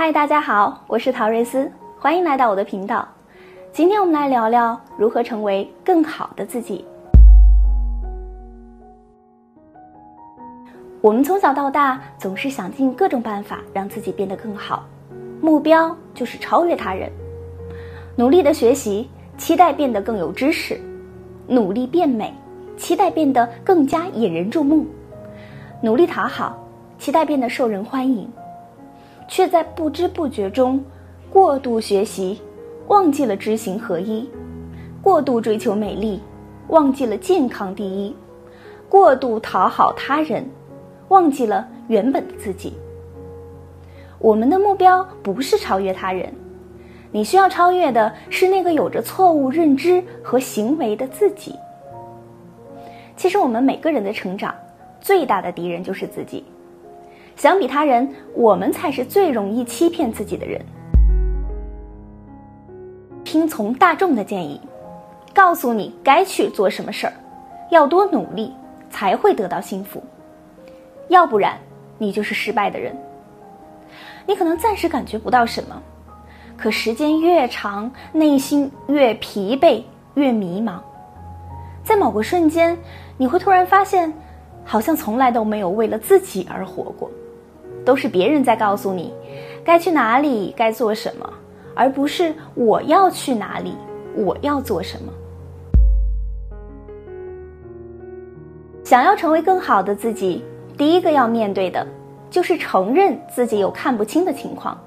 嗨，大家好，我是陶瑞斯，欢迎来到我的频道。今天我们来聊聊如何成为更好的自己。我们从小到大总是想尽各种办法让自己变得更好，目标就是超越他人，努力的学习，期待变得更有知识；努力变美，期待变得更加引人注目；努力讨好，期待变得受人欢迎，却在不知不觉中过度学习。忘记了知行合一，过度追求美丽，忘记了健康第一；过度讨好他人，忘记了原本的自己。我们的目标不是超越他人，你需要超越的是那个有着错误认知和行为的自己。其实，我们每个人的成长最大的敌人就是自己。相比他人，我们才是最容易欺骗自己的人。听从大众的建议，告诉你该去做什么事儿，要多努力才会得到幸福，要不然你就是失败的人。你可能暂时感觉不到什么，可时间越长，内心越疲惫，越迷茫。在某个瞬间，你会突然发现，好像从来都没有为了自己而活过，都是别人在告诉你该去哪里，该做什么。而不是我要去哪里，我要做什么。想要成为更好的自己，第一个要面对的，就是承认自己有看不清的情况，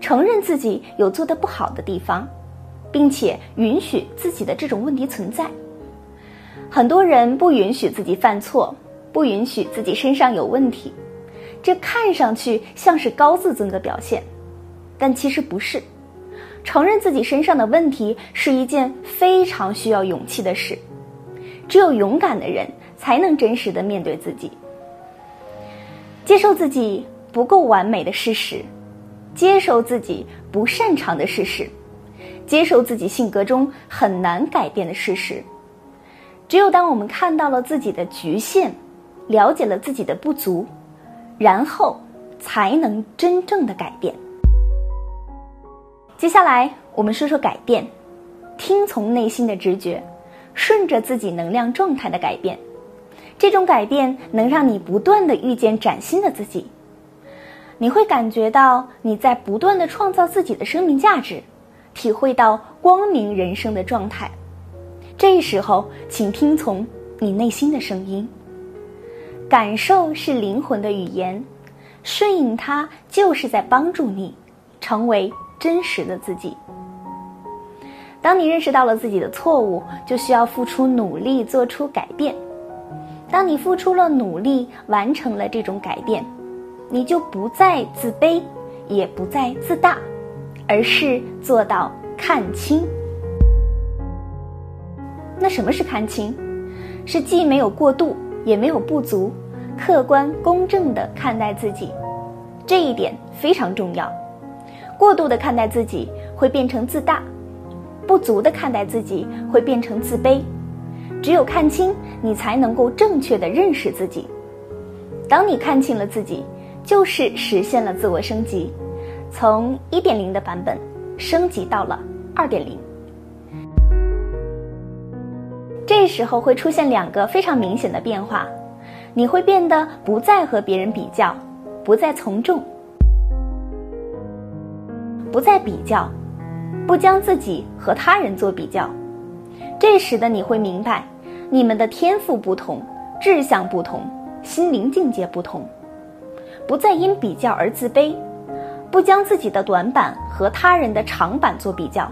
承认自己有做的不好的地方，并且允许自己的这种问题存在。很多人不允许自己犯错，不允许自己身上有问题，这看上去像是高自尊的表现，但其实不是。承认自己身上的问题是一件非常需要勇气的事，只有勇敢的人才能真实的面对自己，接受自己不够完美的事实，接受自己不擅长的事实，接受自己性格中很难改变的事实。只有当我们看到了自己的局限，了解了自己的不足，然后才能真正的改变。接下来，我们说说改变，听从内心的直觉，顺着自己能量状态的改变。这种改变能让你不断的遇见崭新的自己，你会感觉到你在不断的创造自己的生命价值，体会到光明人生的状态。这时候，请听从你内心的声音，感受是灵魂的语言，顺应它就是在帮助你成为。真实的自己。当你认识到了自己的错误，就需要付出努力做出改变。当你付出了努力，完成了这种改变，你就不再自卑，也不再自大，而是做到看清。那什么是看清？是既没有过度，也没有不足，客观公正的看待自己。这一点非常重要。过度的看待自己会变成自大，不足的看待自己会变成自卑。只有看清，你才能够正确的认识自己。当你看清了自己，就是实现了自我升级，从一点零的版本升级到了二点零。这时候会出现两个非常明显的变化，你会变得不再和别人比较，不再从众。不再比较，不将自己和他人做比较，这时的你会明白，你们的天赋不同，志向不同，心灵境界不同。不再因比较而自卑，不将自己的短板和他人的长板做比较，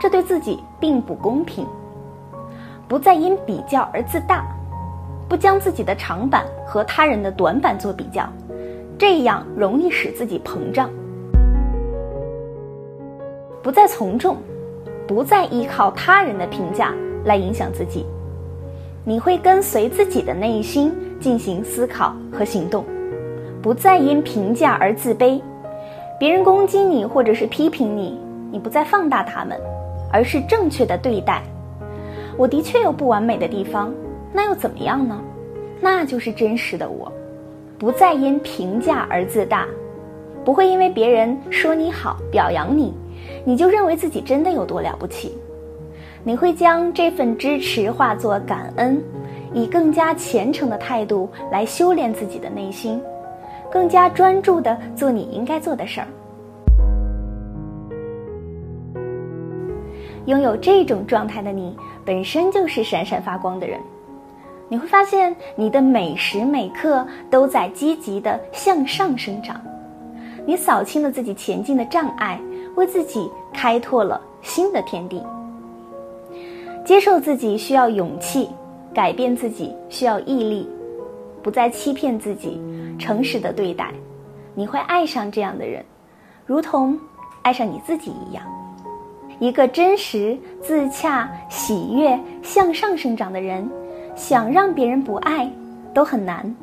这对自己并不公平。不再因比较而自大，不将自己的长板和他人的短板做比较，这样容易使自己膨胀。不再从众，不再依靠他人的评价来影响自己，你会跟随自己的内心进行思考和行动，不再因评价而自卑。别人攻击你或者是批评你，你不再放大他们，而是正确的对待。我的确有不完美的地方，那又怎么样呢？那就是真实的我。不再因评价而自大，不会因为别人说你好、表扬你，你就认为自己真的有多了不起。你会将这份支持化作感恩，以更加虔诚的态度来修炼自己的内心，更加专注的做你应该做的事儿。拥有这种状态的你，本身就是闪闪发光的人。你会发现，你的每时每刻都在积极的向上生长。你扫清了自己前进的障碍，为自己开拓了新的天地。接受自己需要勇气，改变自己需要毅力，不再欺骗自己，诚实的对待，你会爱上这样的人，如同爱上你自己一样。一个真实、自洽、喜悦、向上生长的人，想让别人不爱，都很难。